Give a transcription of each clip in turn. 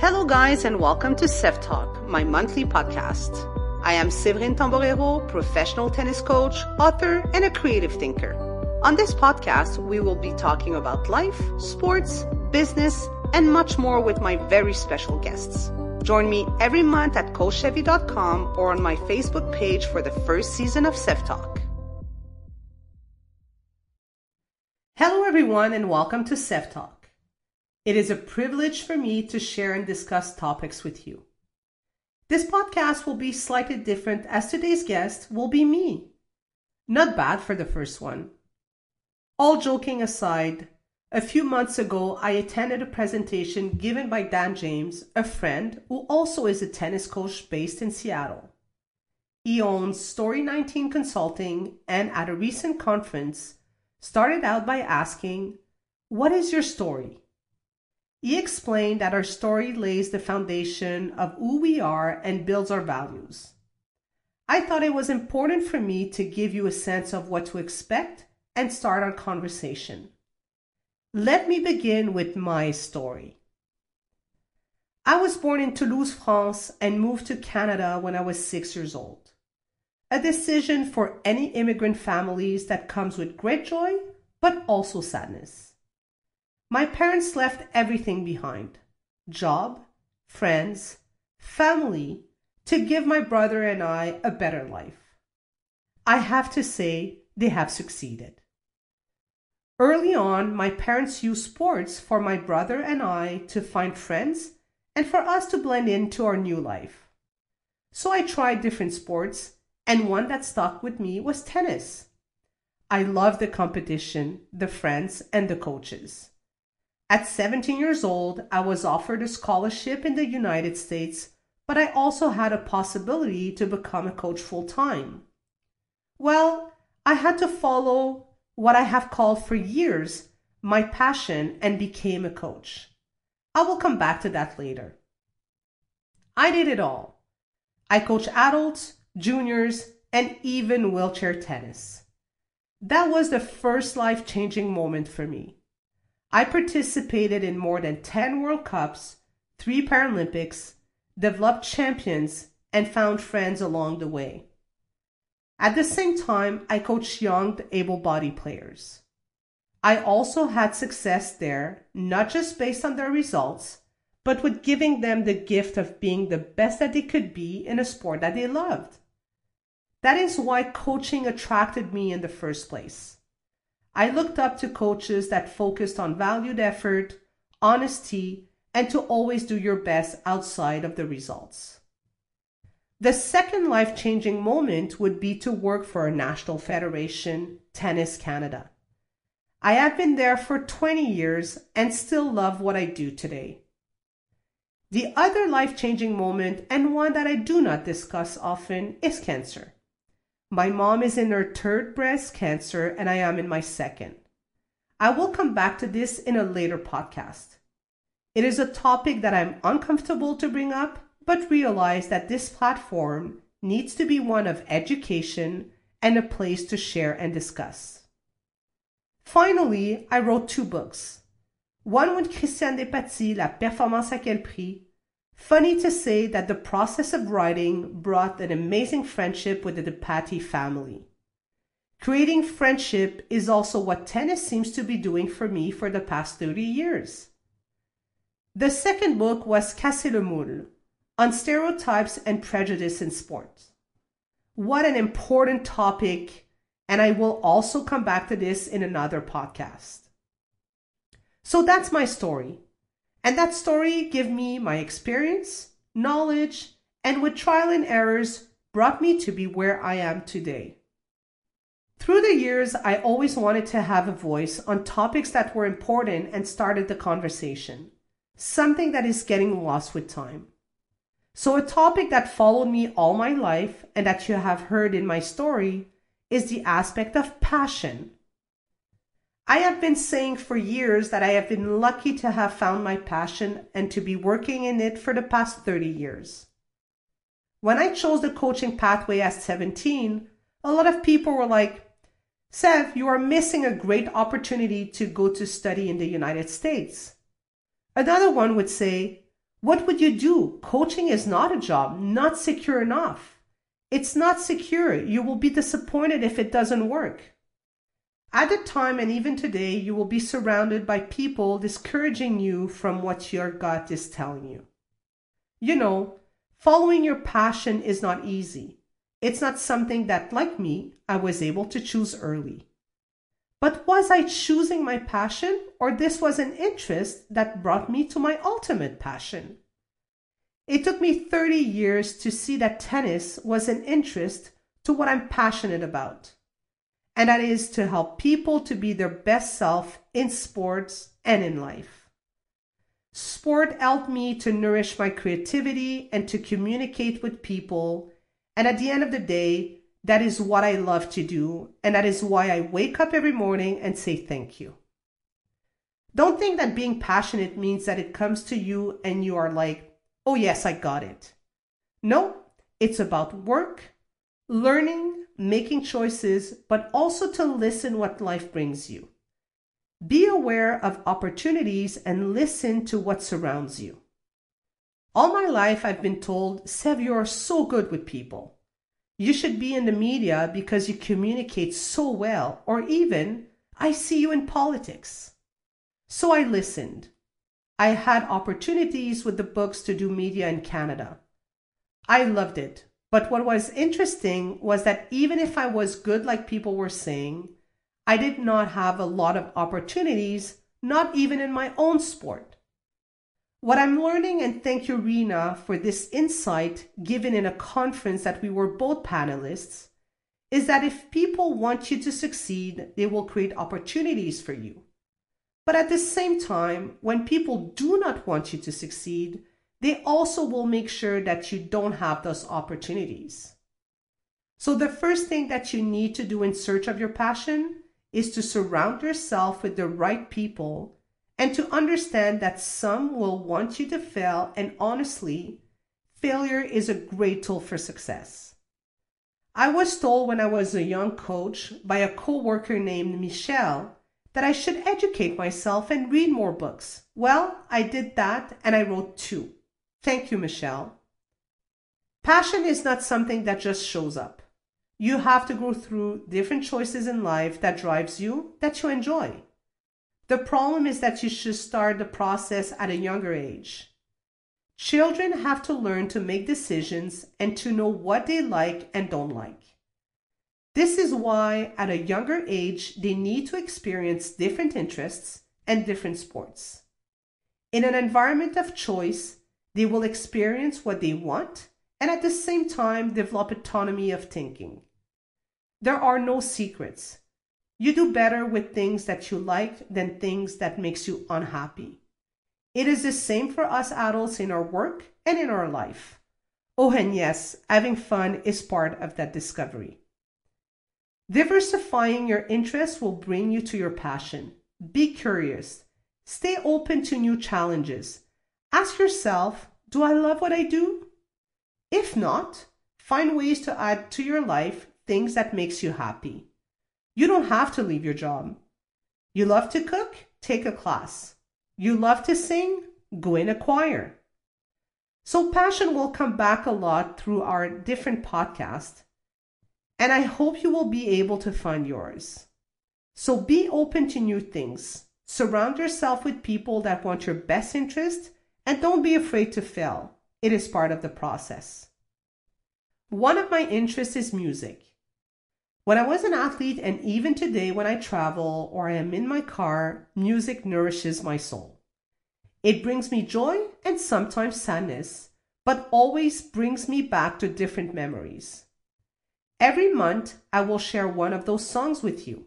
Hello, guys, and welcome to Sev Talk, my monthly podcast. I am Séverine Tamborero, professional tennis coach, author, and a creative thinker. On this podcast, we will be talking about life, sports, business, and much more with my very special guests. Join me every month at coachsevy.com or on my Facebook page for the first season of Sev Talk. Hello, everyone, and welcome to Sev Talk. It is a privilege for me to share and discuss topics with you. This podcast will be slightly different as today's guest will be me. Not bad for the first one. All joking aside, a few months ago I attended a presentation given by Dan James, a friend who also is a tennis coach based in Seattle. He owns Story 19 Consulting and at a recent conference started out by asking, What is your story? He explained that our story lays the foundation of who we are and builds our values. I thought it was important for me to give you a sense of what to expect and start our conversation. Let me begin with my story. I was born in Toulouse, France, and moved to Canada when I was six years old. A decision for any immigrant families that comes with great joy, but also sadness. My parents left everything behind job, friends, family to give my brother and I a better life. I have to say, they have succeeded. Early on, my parents used sports for my brother and I to find friends and for us to blend into our new life. So I tried different sports, and one that stuck with me was tennis. I loved the competition, the friends, and the coaches. At 17 years old, I was offered a scholarship in the United States, but I also had a possibility to become a coach full time. Well, I had to follow what I have called for years my passion and became a coach. I will come back to that later. I did it all. I coach adults, juniors, and even wheelchair tennis. That was the first life changing moment for me. I participated in more than 10 World Cups, three Paralympics, developed champions, and found friends along the way. At the same time, I coached young, able bodied players. I also had success there, not just based on their results, but with giving them the gift of being the best that they could be in a sport that they loved. That is why coaching attracted me in the first place. I looked up to coaches that focused on valued effort, honesty, and to always do your best outside of the results. The second life changing moment would be to work for a national federation, Tennis Canada. I have been there for 20 years and still love what I do today. The other life changing moment, and one that I do not discuss often, is cancer. My mom is in her third breast cancer, and I am in my second. I will come back to this in a later podcast. It is a topic that I'm uncomfortable to bring up, but realize that this platform needs to be one of education and a place to share and discuss. Finally, I wrote two books. One with Christiane Despatie, La Performance à quel prix, Funny to say that the process of writing brought an amazing friendship with the Despatie family. Creating friendship is also what tennis seems to be doing for me for the past 30 years. The second book was Casser le Moule on stereotypes and prejudice in sports. What an important topic, and I will also come back to this in another podcast. So that's my story. And that story gave me my experience, knowledge, and with trial and errors brought me to be where I am today. Through the years, I always wanted to have a voice on topics that were important and started the conversation, something that is getting lost with time. So, a topic that followed me all my life and that you have heard in my story is the aspect of passion I have been saying for years that I have been lucky to have found my passion and to be working in it for the past 30 years. When I chose the coaching pathway at 17, a lot of people were like, Sev, you are missing a great opportunity to go to study in the United States. Another one would say, What would you do? Coaching is not a job, not secure enough. It's not secure. You will be disappointed if it doesn't work. At the time and even today, you will be surrounded by people discouraging you from what your gut is telling you. You know, following your passion is not easy. It's not something that, like me, I was able to choose early. But was I choosing my passion, or this was an interest that brought me to my ultimate passion? It took me 30 years to see that tennis was an interest to what I'm passionate about, and that is to help people to be their best self in sports and in life. Sport helped me to nourish my creativity and to communicate with people, and at the end of the day, that is what I love to do, and that is why I wake up every morning and say thank you. Don't think that being passionate means that it comes to you and you are like, oh, yes, I got it. No, it's about work, learning, making choices, but also to listen what life brings you. Be aware of opportunities and listen to what surrounds you. All my life, I've been told, Sev, you are so good with people. You should be in the media because you communicate so well, or even, I see you in politics. So I listened. I had opportunities with the books to do media in Canada. I loved it. But what was interesting was that even if I was good, like people were saying, I did not have a lot of opportunities, not even in my own sport. What I'm learning, and thank you, Rena, for this insight given in a conference that we were both panelists, is that if people want you to succeed, they will create opportunities for you. But at the same time, when people do not want you to succeed, they also will make sure that you don't have those opportunities. So, the first thing that you need to do in search of your passion is to surround yourself with the right people and to understand that some will want you to fail, and honestly, failure is a great tool for success. I was told when I was a young coach by a coworker named Michelle that I should educate myself and read more books. Well, I did that and I wrote two. Thank you, Michelle. Passion is not something that just shows up. You have to go through different choices in life that drives you that you enjoy. The problem is that you should start the process at a younger age. Children have to learn to make decisions and to know what they like and don't like. This is why, at a younger age, they need to experience different interests and different sports. In an environment of choice, they will experience what they want and at the same time develop autonomy of thinking. There are no secrets. You do better with things that you like than things that makes you unhappy. It is the same for us adults in our work and in our life. Oh, and yes, having fun is part of that discovery. Diversifying your interests will bring you to your passion. Be curious. Stay open to new challenges. Ask yourself, do I love what I do? If not, find ways to add to your life things that makes you happy. You don't have to leave your job. You love to cook? Take a class. You love to sing? Go in a choir. So, passion will come back a lot through our different podcasts, and I hope you will be able to find yours. So, be open to new things. Surround yourself with people that want your best interest, and don't be afraid to fail. It is part of the process. One of my interests is music. When I was an athlete, and even today when I travel or I am in my car, music nourishes my soul. It brings me joy and sometimes sadness, but always brings me back to different memories. Every month, I will share one of those songs with you.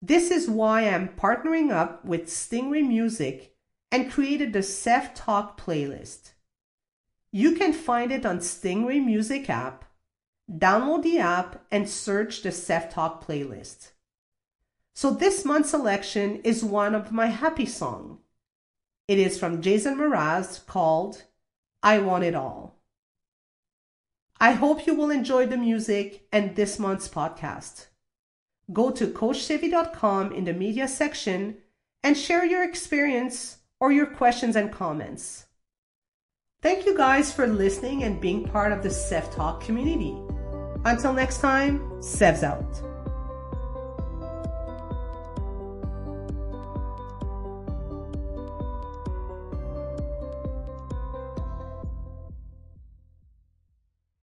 This is why I'm partnering up with Stingray Music and created the Sev Talk playlist. You can find it on Stingray Music app download the app and search the Sev Talk playlist. So this month's selection is one of my happy song. It is from Jason Mraz called I Want It All. I hope you will enjoy the music and this month's podcast. Go to CoachSevy.com in the media section and share your experience or your questions and comments. Thank you guys for listening and being part of the Sev Talk community. Until next time, Sev's out.